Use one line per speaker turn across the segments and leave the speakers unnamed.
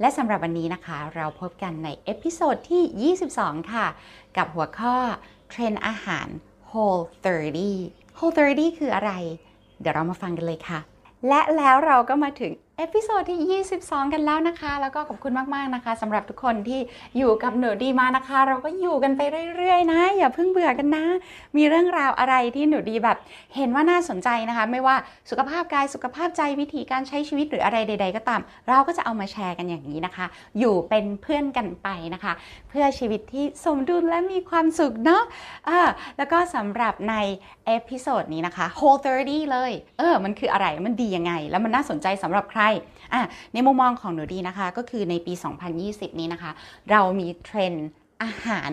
และสำหรับวันนี้นะคะ เราพบกันใน episode ที่ 22 ค่ะ กับหัวข้อเทรนด์อาหาร Whole 30 Whole 30 คืออะไร เดี๋ยวเรามาฟังกันเลยค่ะ และแล้วเราก็มาถึง episode ที่ 22 กันแล้วนะคะ แล้วก็ขอบคุณมากๆนะคะสำหรับทุกคนที่อยู่กับหนูดีมานะคะ เราก็อยู่กันไปเรื่อยๆ นะ อย่าเพิ่งเบื่อกันนะ มีเรื่องราวอะไรที่หนูดีแบบ เห็นว่าน่าสนใจนะคะ ไม่ว่าสุขภาพกายสุขภาพใจวิธีการใช้ชีวิตหรืออะไรใด ๆ ก็ตาม เราก็จะเอามาแชร์กันอย่างนี้นะคะ อยู่เป็นเพื่อนกันไปนะคะ เพื่อชีวิตที่สมดุลและมีความสุขเนาะเออแล้วก็สำหรับใน episode นี้นะคะ Whole 30 เลยเออมันคืออะไรมันดียังไง แล้วมันน่าสนใจสำหรับใครอะในมุมมองของหนูดีนะคะ ก็คือในปี 2020 นี้นะคะ เรามีเทรนด์อาหาร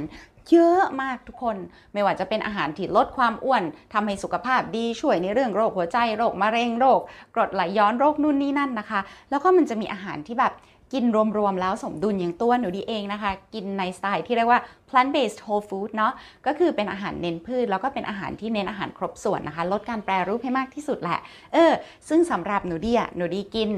เยอะมากทุกคนไม่ว่าจะเป็นอาหารที่ลดความอ้วนทำให้สุขภาพดีช่วยในเรื่องโรคหัวใจโรคมะเร็งโรคกรดไหลย้อนโรคนู่นนี่นั่นนะคะ แล้วก็มันจะมีอาหารที่แบบ กินรวมๆแล้วสมดุลอย่างตัวหนูดีเองนะคะ กินในสไตล์ที่เรียกว่า plant based whole food เนาะก็คือเป็นอาหารเน้นพืช แล้วก็เป็นอาหารที่เน้นอาหารครบส่วนนะคะ ลดการแปรรูปให้มากที่สุดแหละ เออ ซึ่งสำหรับหนูดีอะหนูดีกิน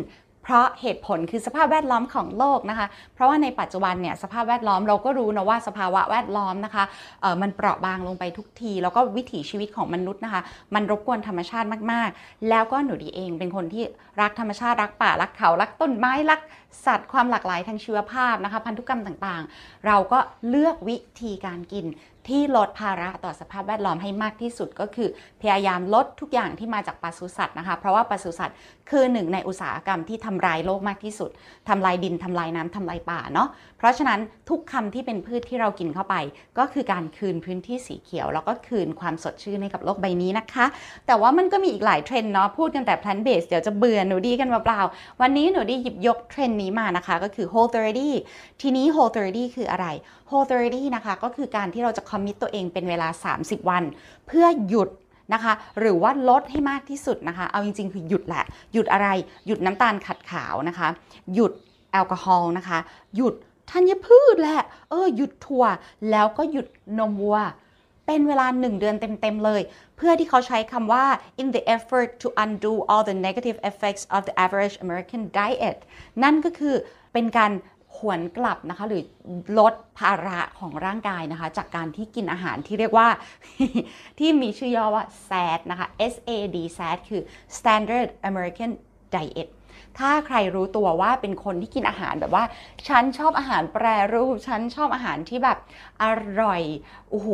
เพราะเหตุผลคือสภาพแวดล้อมของโลกนะคะ เพราะว่าในปัจจุบันเนี่ยสภาพแวดล้อมเราก็รู้นะว่าสภาวะแวดล้อมนะคะเออมันเปราะบางลงไปทุกที แล้วก็วิถีชีวิตของมนุษย์นะคะ มันรบกวนธรรมชาติมากๆ แล้วก็หนูดีเองเป็นคนที่รักธรรมชาติรักป่ารักเขารักต้นไม้รักสัตว์ความหลากหลายทางชีวภาพนะคะ พันธุกรรมต่างๆ เราก็เลือกวิธีการกิน ที่ลดภาระต่อสภาพแวดล้อมให้มากที่สุดก็คือ พยายามลดทุกอย่างที่มาจากปศุสัตว์นะคะ เพราะว่าปศุสัตว์คือหนึ่งในอุตสาหกรรมที่ทำลายโลกมากที่สุดทำลายดินทำลายน้ำทำลายป่าเนาะ ราะฉะนั้นทุกคำที่เป็นพืชที่เรากินเข้าไป ก็คือการคืนพื้นที่สีเขียว แล้วก็คืนความสดชื่นให้กับโลกใบนี้นะคะ แต่ว่ามันก็มีอีกหลายเทรนด์เนาะพูดกันแต่ plant based เดี๋ยวจะเบื่อหนูดีกันเปล่าๆวันนี้หนูดีหยิบยกเทรนด์นี้มานะคะ ก็คือ whole 30ทีนี้ whole 30คืออะไร whole 30นะคะก็คือการที่เราจะ commit ตัวเองเป็นเวลา 30 วัน เพื่อหยุดนะคะหรือว่าลดให้มากที่สุดนะคะ เอาจริงๆ คือหยุดแหละ หยุดอะไร หยุดน้ำตาลขัดขาวนะคะ หยุดแอลกอฮอล์นะคะ หยุด ธัญพืชแหละ เออ หยุดถั่ว แล้วก็หยุดนมวัว เป็นเวลา1เดือนเต็ม ๆ เลย เพื่อที่เขาใช้คำว่า in the effort to undo all the negative effects of the average American diet นั่นก็คือเป็นการหวนกลับนะคะหรือลดภาระของร่างกายนะคะ จากการที่กินอาหารที่เรียกว่า ที่มีชื่อย่อว่า SAD นะคะ SAD SAD คือ Standard American Diet ถ้าใครรู้ตัวว่าเป็นคนที่กินอาหารแบบว่า ฉันชอบอาหารแปรรูป ฉันชอบอาหารที่แบบอร่อย โอ้โห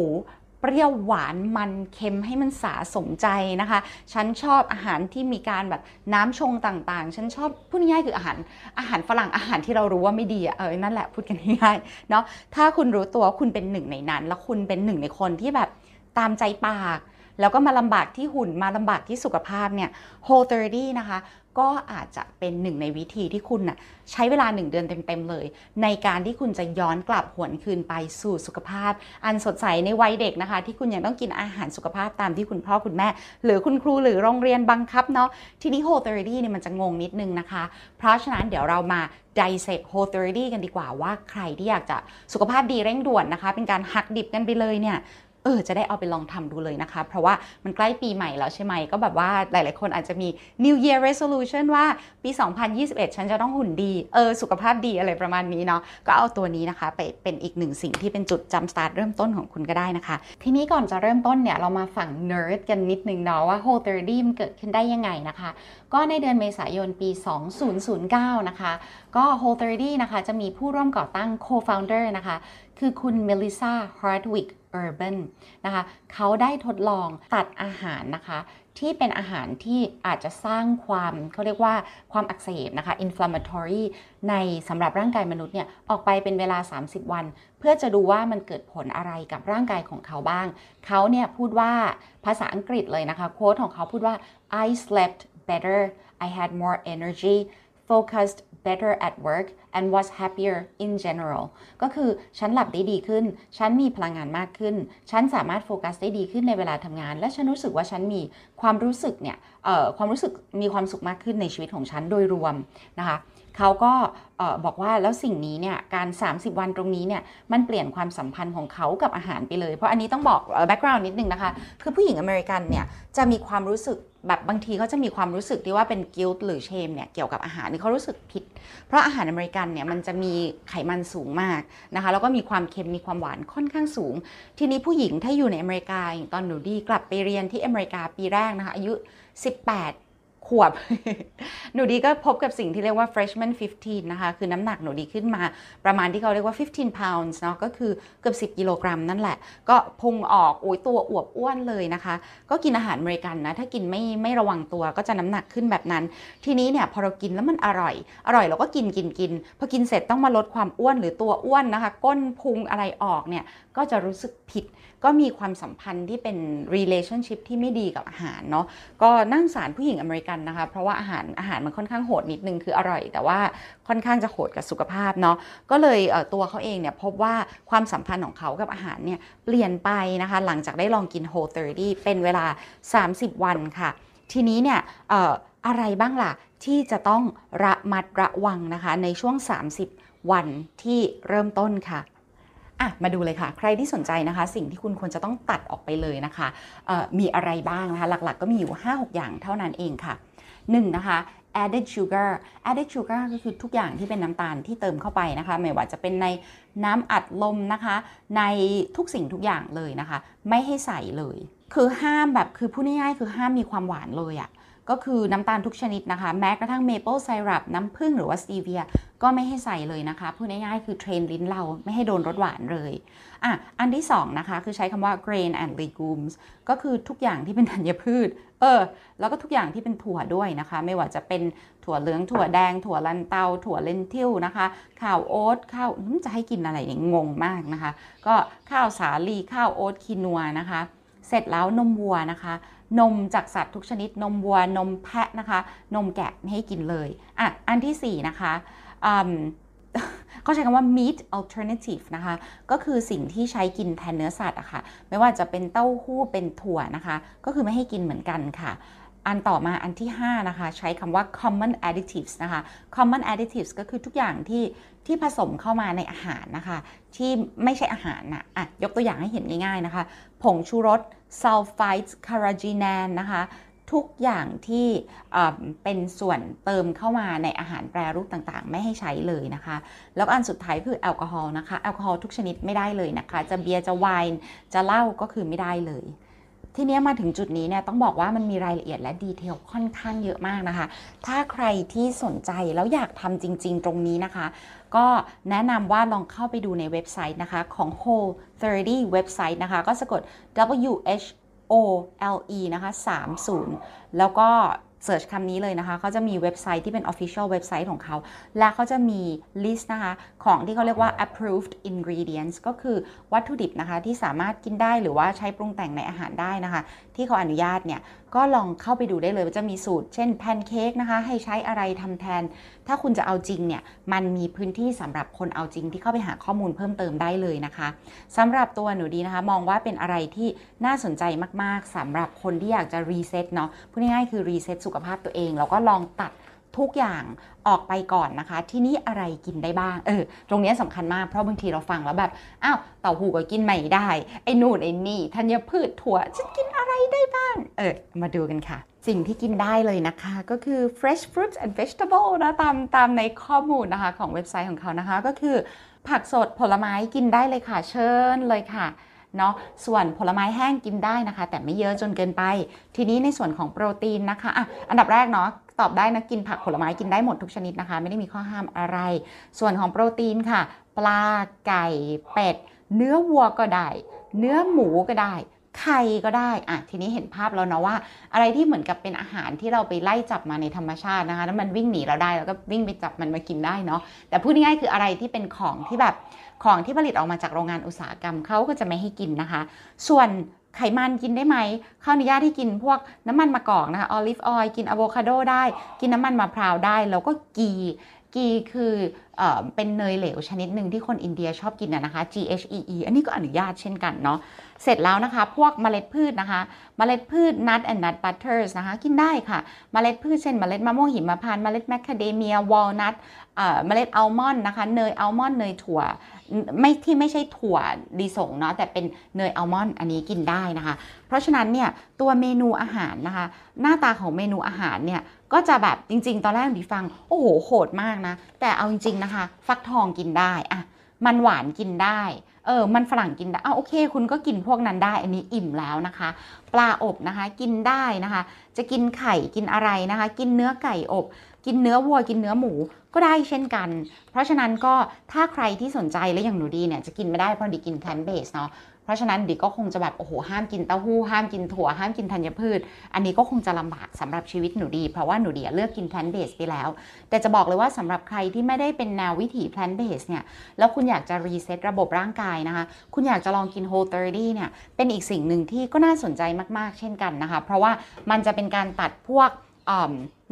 เปรี้ยวหวานมันเค็มให้มันสาสมใจนะคะ ฉันชอบอาหารที่มีการแบบน้ำชงต่างๆ ฉันชอบพูดง่ายๆคืออาหารอาหารฝรั่งอาหารที่เรารู้ว่าไม่ดีเออนั่นแหละพูดกันง่ายๆเนาะถ้าคุณรู้ตัวว่าคุณเป็นหนึ่งในนั้น แล้วคุณเป็นหนึ่งในคนที่แบบตามใจปาก แล้วก็มาลำบากที่หุ่นมาลำบากที่สุขภาพเนี่ย Whole 30 นะคะ ก็อาจจะเป็นหนึ่งในวิธีที่คุณน่ะใช้เวลา 1 เดือนเต็มๆเลย ในการที่คุณจะย้อนกลับหวนคืนไปสู่สุขภาพ อันสดใสในวัยเด็กนะคะ ที่คุณยังต้องกินอาหารสุขภาพตามที่คุณพ่อคุณแม่ หรือคุณครูหรือโรงเรียนบังคับเนาะทีนี้ Whole 30เนี่ยมันจะงงนิดนึงนะคะ เพราะฉะนั้นเดี๋ยวเรามา dissect Whole 30กันดีกว่าว่าใครที่อยากจะสุขภาพดีเร่งด่วนนะคะ เป็นการหักดิบกันไปเลยเนี่ย เออจะได้เอาไปลองทำดูเลยนะคะ เพราะว่ามันใกล้ปีใหม่แล้วใช่ไหม ก็แบบว่าหลาย ๆ คนอาจจะมี New Year Resolution ว่าปี 2021 ฉันจะต้องหุ่นดี เออ สุขภาพดีอะไรประมาณนี้เนาะก็เอาตัวนี้นะคะ ไปเป็นอีกหนึ่งสิ่งที่เป็นจุดจำสตาร์ทเริ่มต้นของคุณก็ได้นะคะ ทีนี้ก่อนจะเริ่มต้นเนี่ย เรามาฝั่ง nerd กันนิดนึงเนาะว่า Whole 30มันเกิดขึ้นได้ยังไงนะคะ ก็ในเดือนเมษายนปี 2009 นะคะ ก็ Whole 30นะคะจะมีผู้ร่วมก่อตั้ง co-founder นะคะคือคุณเมลิซาฮาร์ดวิก Urban นะคะเขาได้ทดลองตัดอาหารนะคะที่เป็นอาหารที่อาจจะสร้างความเขาเรียกว่าความอักเสบนะคะ inflammatory ในสำหรับร่างกายมนุษย์เนี่ยออกไปเป็นเวลา 30 วัน เพื่อจะดูว่ามันเกิดผลอะไรกับร่างกายของเขาบ้าง เขาเนี่ยพูดว่าภาษาอังกฤษเลยนะคะ quote ของเขาพูดว่า I slept better I had more energy focused better at work and was happier in general ก็คือฉันหลับได้ดีขึ้น ฉันมีพลังงานมากขึ้น ฉันสามารถโฟกัสได้ดีขึ้นในเวลาทำงาน และฉันรู้สึกว่าฉันมีความรู้สึกเนี่ยความรู้สึกมีความสุขมากขึ้นในชีวิตของฉันโดยรวมนะคะเขาก็บอกว่าแล้วสิ่งนี้เนี่ยการ 30 วันตรงนี้เนี่ยมันเปลี่ยนความสัมพันธ์ของเขากับอาหารไปเลย เพราะอันนี้ต้องบอกbackground นิดนึงนะคะ คือผู้หญิงอเมริกันเนี่ยจะมีความรู้สึกแบบบางทีเขาจะมีความรู้สึกที่ว่าเป็น guilt หรือ shame เนี่ยเกี่ยวกับอาหารนี่เขารู้สึกผิด เพราะอาหารอเมริกันเนี่ยมันจะมีไขมันสูงมากนะคะแล้วก็มีความเค็มมีความหวานค่อนข้างสูง ทีนี้ผู้หญิงถ้าอยู่ในอเมริกาตอนหนูดีกลับไปเรียนที่อเมริกาปีแรกนะคะอายุ 18 ขวบ หนูดีก็พบกับสิ่งที่เรียกว่า freshman 15 นะคะ คือน้ำหนักหนูดีขึ้นมาประมาณที่เขาเรียกว่า 15 pounds เนาะก็คือเกือบ 10 กิโลกรัมนั่นแหละ ก็พุงออกโอ้ยตัวอวบอ้วนเลยนะคะ ก็กินอาหารอเมริกันนะ ถ้ากินไม่ไม่ระวังตัวก็จะน้ำหนักขึ้นแบบนั้น ทีนี้เนี่ยพอเรากินแล้วมันอร่อย อร่อยเราก็กินกินกินพอกินเสร็จต้องมาลดความอ้วนหรือตัวอ้วนนะคะ ก้นพุงอะไรออกเนี่ยก็จะรู้สึกผิดก็มีความสัมพันธ์ที่เป็น relationship ที่ไม่ดีกับอาหารเนาะก็นั่งสารผู้หญิงอเมริกันนะคะ เพราะว่าอาหารอาหารมันค่อนข้างโหดนิดนึงคืออร่อย แต่ว่าค่อนข้างจะโหดกับสุขภาพเนาะก็เลยตัวเขาเองเนี่ยพบว่าความสัมพันธ์ของเขากับอาหารเนี่ยเปลี่ยนไปนะคะ หลังจากได้ลองกิน Whole 30 เป็นเวลา 30 วันค่ะ ทีนี้เนี่ยอะไรบ้างล่ะที่จะต้องระมัดระวังนะคะในช่วง 30 วันที่เริ่มต้นค่ะ อะมาดูเลยค่ะ ใครที่สนใจนะคะ สิ่งที่คุณควรจะต้องตัดออกไปเลยนะคะมีอะไรบ้างนะคะ หลักๆ ก็มีอยู่ 5-6 อย่างเท่านั้นเองค่ะ 1. นะคะ added sugar added sugar ก็คือทุกอย่างที่เป็นน้ำตาลที่เติมเข้าไปนะคะ ไม่ว่าจะเป็นในน้ำอัดลมนะคะ ในทุกสิ่งทุกอย่างเลยนะคะ ไม่ให้ใส่เลย คือห้ามแบบคือพูดง่ายๆคือห้ามมีความหวานเลยอะ ก็คือน้ำตาลทุกชนิดนะคะ แม้กระทั่ง maple syrup น้ำผึ้งหรือว่า stevia ก็ไม่ให้ใส่เลยนะคะพูดง่ายๆคือ train ลิ้นเราไม่ให้โดนรสหวานเลยอะอันที่2นะคะคือใช้คำว่า grain and legumes ก็คือทุกอย่างที่เป็นธัญพืชเออแล้วก็ทุกอย่างที่เป็นถั่วด้วยนะคะ ไม่ว่าจะเป็นถั่วเหลืองถั่วแดง ถั่วลันเตา ถั่วเลนทิลนะคะข้าวโอ๊ตข้าวจะให้กินอะไรเนี่ยงงมากนะคะ ก็ข้าวสาลีข้าวโอ๊ตคีนัวนะคะ เสร็จแล้วนมวัวนะคะ นมจากสัตว์ทุกชนิด นมวัวนมแพะนะคะ นมแกะไม่ให้กินเลยอะอันที่ 4 นะคะเขาใช้คำว่า meat alternative นะคะ ก็คือสิ่งที่ใช้กินแทนเนื้อสัตว์อะคะ่ะ ไม่ว่าจะเป็นเต้าหู้เป็นถั่วนะคะ ก็คือไม่ให้กินเหมือนกันค่ะ อันต่อมาอันที่ 5 นะคะ ใช้คำว่า common additives นะคะ common additives ก็คือทุกอย่างที่ที่ผสมเข้ามาในอาหารนะคะ ที่ไม่ใช่อาหารนะอะยกตัวอย่างให้เห็นง่ายๆนะคะ ผงชูรสซัลไฟด์คาราจีแนนนะคะ ทุกอย่างที่เป็นส่วนเติมเข้ามาในอาหารแปรรูปต่างๆ ไม่ให้ใช้เลยนะคะ แล้วอันสุดท้ายคือแอลกอฮอล์นะคะ แอลกอฮอล์ทุกชนิดไม่ได้เลยนะคะ จะเบียร์จะไวน์จะเหล้าก็คือไม่ได้เลย ทีนี้มาถึงจุดนี้เนี่ยต้องบอกว่ามันมีรายละเอียดและ detail ค่อนข้างเยอะมากนะคะ ถ้าใครที่สนใจแล้วอยากทำจริง ๆ ตรงนี้นะคะ ก็แนะนำว่าลองเข้าไปดูในเว็บไซต์นะคะของ Whole 30 เว็บไซต์นะคะ ก็สะกด W H O L E นะคะ30 แล้วก็ search คำนี้เลยนะคะเขาจะมีเว็บไซต์ที่เป็น Official เว็บไซต์ของเขา และเขาจะมี list นะคะ ของที่เขาเรียกว่า approved ingredients ก็คือวัตถุดิบนะคะ ที่สามารถกินได้หรือว่าใช้ปรุงแต่งในอาหารได้นะคะ ที่เขาอนุญาตเนี่ย ก็ลองเข้าไปดูได้เลยว่าจะมีสูตร เช่นแพนเค้กนะคะ ให้ใช้อะไรทำแทน ถ้าคุณจะเอาจริงเนี่ย มันมีพื้นที่สำหรับคนเอาจริงที่เข้าไปหาข้อมูลเพิ่มเติมได้เลยนะคะสำหรับตัวหนูดีนะคะ มองว่าเป็นอะไรที่น่าสนใจมาก ๆสำหรับคนที่อยากจะ reset เนาะพูดง่ายๆคือ reset สุขภาพตัวเอง แล้วก็ลองตัดทุกอย่างออกไปก่อนนะคะ ที่นี้อะไรกินได้บ้างเออตรงนี้สำคัญมากเพราะบางทีเราฟังแล้วแบบอ้าวเต่าหูก็กินไม่ได้ไอ้นู่นไอ้นี่ธัญพืชถั่วฉันกินอะไรได้บ้างเออมาดูกันค่ะ สิ่งที่กินได้เลยนะคะ ก็คือ fresh fruits and vegetable นะตามตามในข้อมูลนะคะของเว็บไซต์ของเขานะคะ ก็คือ ผักสดผลไม้กินได้เลยค่ะเชิญเลยค่ะ เนาะส่วนผลไม้แห้งกินได้นะคะ แต่ไม่เยอะจนเกินไป ทีนี้ในส่วนของโปรตีนนะคะอะอันดับแรกเนาะตอบได้นะกินผักผลไม้กินได้หมดทุกชนิดนะคะ ไม่ได้มีข้อห้ามอะไร ส่วนของโปรตีนค่ะ ปลาไก่เป็ด เนื้อวัวก็ได้ เนื้อหมูก็ได้ไข่ก็ได้อะทีนี้เห็นภาพแล้วนะว่า อะไรที่เหมือนกับเป็นอาหารที่เราไปไล่จับมาในธรรมชาตินะคะ แล้วมันวิ่งหนีเราได้ แล้วก็วิ่งไปจับมันมากินได้เนาะแต่พูดง่ายๆคืออะไรที่เป็นของที่แบบ ของที่ผลิตออกมาจากโรงงานอุตสาหกรรมเขาก็จะไม่ให้กินนะคะ ส่วนไขมันกินได้ไหมเขาอนุญาตให้กินพวกน้ำมันมะกอกนะคะ olive oil กินอะโวคาโดได้ กินน้ำมันมะพร้าวได้ แล้วก็ ghee ghee คือเอเป็นเนยเหลวชนิดหนึ่งที่คนอินเดียชอบกินนะคะ GHEE อันนี้ก็อนุญาตเช่นกันเนาะ เสร็จแล้วนะคะ พวกเมล็ดพืชนะคะ เมล็ดพืช nut and nut butters นะคะ กินได้ค่ะ เมล็ดพืชเช่นเมล็ดมะม่วงหิมพานต์ เมล็ดแมคคาเดเมีย วอลนัทเมล็ดอัลมอนด์นะคะ เนยอัลมอนด์ เนยถั่ว ไม่ที่ไม่ใช่ถั่วดีสงเนาะแต่เป็นเนยอัลมอนด์อันนี้กินได้นะคะ เพราะฉะนั้นเนี่ยตัวเมนูอาหารนะคะ หน้าตาของเมนูอาหารเนี่ยก็จะแบบจริง ๆ ตอนแรกดิฟังโอ้โหโหดมากนะ แต่เอาจริง ๆนะคะ ฟักทองกินได้อะมันหวานกินได้เออ มันฝรั่งกินได้อ้าโอเค คุณก็กินพวกนั้นได้ อันนี้อิ่มแล้วนะคะ ปลาอบนะคะ กินได้นะคะ จะกินไข่ กินอะไรนะคะ กินเนื้อไก่อบ กินเนื้อวัวกินเนื้อหมูก็ได้เช่นกัน เพราะฉะนั้นก็ถ้าใครที่สนใจและอย่างหนูดีเนี่ยจะกินไม่ได้เพราะดีกิน plant-based เนาะเพราะฉะนั้นดีก็คงจะแบบโอ้โหห้ามกินเต้าหู้ห้ามกินถั่วห้ามกินธัญพืช อันนี้ก็คงจะลำบากสำหรับชีวิตหนูดี เพราะว่าหนูดีเลือกกิน plant-based ไปแล้ว แต่จะบอกเลยว่าสำหรับใครที่ไม่ได้เป็นแนววิถี plant-based เนี่ยแล้วคุณอยากจะรีเซ็ตระบบร่างกายนะคะคุณอยากจะลองกิน Whole 30เนี่ยเป็นอีกสิ่งหนึ่งที่ก็น่าสนใจมากๆ เช่นกันนะคะ เพราะว่ามันจะเป็นการตัดพวก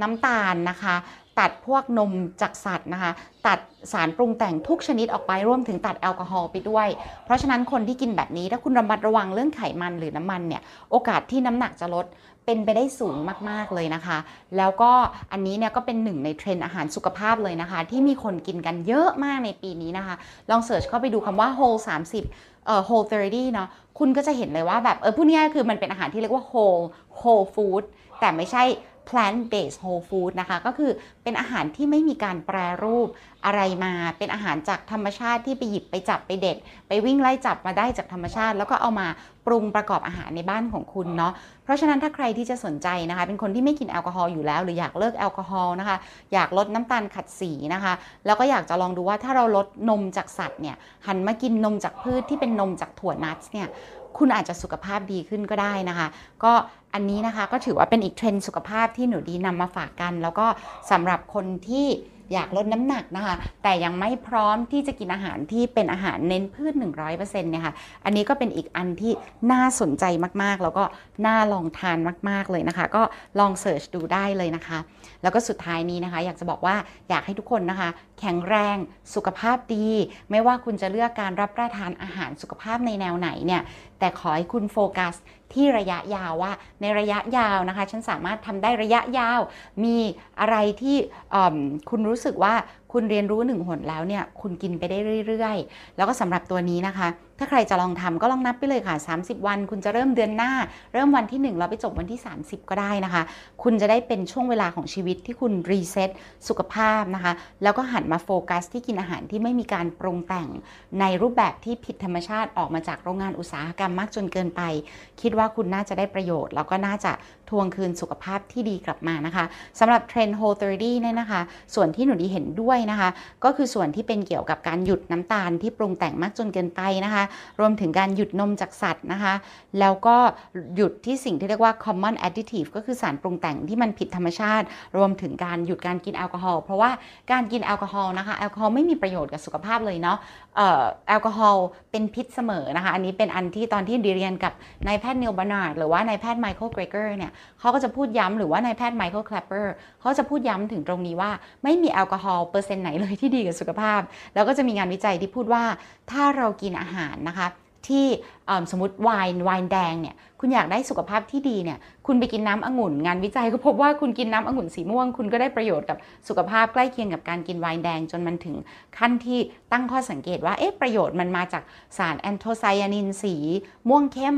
น้ำตาลนะคะ ตัดพวกนมจากสัตว์นะคะ ตัดสารปรุงแต่งทุกชนิดออกไปรวมถึงตัดแอลกอฮอล์ไปด้วย เพราะฉะนั้นคนที่กินแบบนี้ถ้าคุณระมัดระวังเรื่องไขมันหรือน้ำมันเนี่ยโอกาสที่น้ำหนักจะลดเป็นไปได้สูงมาก ๆ เลยนะคะ แล้วก็อันนี้เนี่ยก็เป็นหนึ่งในเทรนด์อาหารสุขภาพเลยนะคะ ที่มีคนกินกันเยอะมากในปีนี้นะคะ ลอง search เข้าไปดูคำว่า whole 30เอ่อ whole 30เนาะคุณก็จะเห็นเลยว่าแบบเออพูดง่ายๆคือมันเป็นอาหารที่เรียกว่า whole whole food แต่ไม่ใช่ plant based whole food นะคะ ก็คือเป็นอาหารที่ไม่มีการแปรรูปอะไรมา เป็นอาหารจากธรรมชาติที่ไปหยิบไปจับไปเด็ด ไปวิ่งไล่จับมาได้จากธรรมชาติ แล้วก็เอามาปรุงประกอบอาหารในบ้านของคุณเนาะ เพราะฉะนั้นถ้าใครที่จะสนใจนะคะ เป็นคนที่ไม่กินแอลกอฮอล์อยู่แล้ว หรืออยากเลิกแอลกอฮอล์นะคะ อยากลดน้ำตาลขัดสีนะคะ แล้วก็อยากจะลองดูว่าถ้าเราลดนมจากสัตว์เนี่ยหันมากินนมจากพืชที่เป็นนมจากถั่วนัทเนี่ย คุณอาจจะสุขภาพดีขึ้นก็ได้นะคะ ก็อันนี้นะคะก็ถือว่าเป็นอีกเทรนด์สุขภาพที่หนูดีนำมาฝากกัน แล้วก็สำหรับคนที่อยากลดน้ำหนักนะคะ แต่ยังไม่พร้อมที่จะกินอาหารที่เป็นอาหารเน้นพืช 100%เนี่ยค่ะ อันนี้ก็เป็นอีกอันที่น่าสนใจมากๆ แล้วก็น่าลองทานมากๆเลยนะคะ ก็ลองเสิร์ชดูได้เลยนะคะ แล้วก็สุดท้ายนี้นะคะ อยากจะบอกว่าอยากให้ทุกคนนะคะ แข็งแรงสุขภาพดี ไม่ว่าคุณจะเลือกการรับประทานอาหารสุขภาพในแนวไหนเนี่ยแต่ขอให้คุณโฟกัสที่ระยะยาวว่า ในระยะยาวนะคะ ฉันสามารถทำได้ระยะยาว มีอะไรที่คุณรู้สึกว่าคุณเรียนรู้หนึ่งหนแล้วเนี่ยคุณกินไปได้เรื่อยๆ แล้วก็สำหรับตัวนี้นะคะ ถ้าใครจะลองทำก็ลองนับไปเลยค่ะ 30 วัน คุณจะเริ่มเดือนหน้า เริ่มวันที่ 1 แล้วไปจบวันที่ 30 ก็ได้นะคะ คุณจะได้เป็นช่วงเวลาของชีวิตที่คุณรีเซ็ตสุขภาพนะคะ แล้วก็หันมาโฟกัสที่กินอาหารที่ไม่มีการปรุงแต่งในรูปแบบที่ผิดธรรมชาติออกมาจากโรงงานอุตสาหกรรมมากจนเกินไป คิดว่าคุณน่าจะได้ประโยชน์ แล้วก็น่าจะทวงคืนสุขภาพที่ดีกลับมานะคะสำหรับเทรนด์ Whole 30เนี่ยนะคะ ส่วนที่หนูดีเห็นด้วยนะคะ ก็คือส่วนที่เป็นเกี่ยวกับการหยุดน้ำตาลที่ปรุงแต่งมากจนเกินไปนะคะ รวมถึงการหยุดนมจากสัตว์นะคะ แล้วก็หยุดที่สิ่งที่เรียกว่า common additive ก็คือสารปรุงแต่งที่มันผิดธรรมชาติ รวมถึงการหยุดการกินแอลกอฮอล์เพราะว่าการกินแอลกอฮอล์นะคะแอลกอฮอล์ไม่มีประโยชน์กับสุขภาพเลยเนาะ แอลกอฮอล์เป็นพิษเสมอนะคะ อันนี้เป็นอันที่ตอนที่ดีเรียนกับนายแพทย์นีลบาร์นาร์ดหรือว่านายแพทย์ไมเคิลเกรเกอร์เนี่ยเขาก็จะพูดย้ำหรือว่านายแพทย์ไมเคิลแคลปเปอร์เขาจะพูดย้ำถึงตรงนี้ว่าไม่มีแอลกอฮอล์เปอร์เซ็นต์ไหนเลยที่ดีกับสุขภาพ แล้วก็จะมีงานวิจัยที่พูดว่าถ้าเรากินอาหารนะคะ ที่สมมติไวน์ไวน์แดงเนี่ยคุณอยากได้สุขภาพที่ดีเนี่ยคุณไปกินน้ำองุ่น งานวิจัยก็พบว่าคุณกินน้ำองุ่นสีม่วง คุณก็ได้ประโยชน์กับสุขภาพใกล้เคียงกับการกินไวน์แดงจนมันถึงขั้นที่ตั้งข้อสังเกตว่าเอ๊ะประโยชน์มันมาจากสารแอนโทไซยานินสีม่วงเข้ม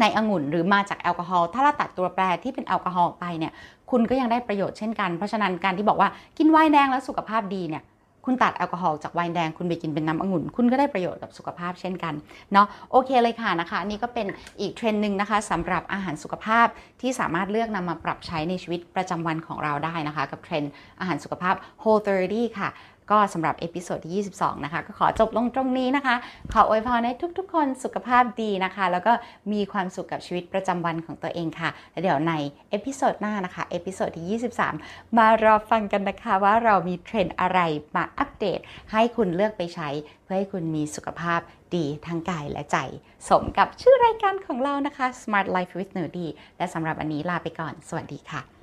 ในองุ่นหรือมาจากแอลกอฮอล์ถ้าเราตัดตัวแปรที่เป็นแอลกอฮอล์ไปเนี่ยคุณก็ยังได้ประโยชน์เช่นกัน เพราะฉะนั้นการที่บอกว่ากินไวน์แดงแล้วสุขภาพดีเนี่ย คุณตัดแอลกอฮอล์จากไวน์แดงคุณไปกินเป็นน้ำองุ่น คุณก็ได้ประโยชน์กับสุขภาพเช่นกันเนาะโอเคเลยค่ะนะคะ นี่ก็เป็นอีกเทรนด์หนึ่งนะคะสำหรับอาหารสุขภาพที่สามารถเลือกนำมาปรับใช้ในชีวิตประจำวันของเราได้นะคะ กับเทรนด์อาหารสุขภาพ Whole 30ค่ะ ก็สำหรับ episode ที่ 22 นะคะ ก็ขอจบลงตรงนี้นะคะ ขออวยพรให้ทุกๆ คนสุขภาพดีนะคะ แล้วก็มีความสุขกับชีวิตประจำวันของตัวเองค่ะแล้วเดี๋ยวในepisode หน้านะคะ episode ที่ 23 มารอฟังกันนะคะว่าเรามีเทรนด์อะไรมาอัปเดต ให้คุณเลือกไปใช้ เพื่อให้คุณมีสุขภาพดีทั้งกายและใจ สมกับชื่อรายการของเรานะคะ Smart Life with หนูดีและสำหรับวันนี้ลาไปก่อน สวัสดีค่ะ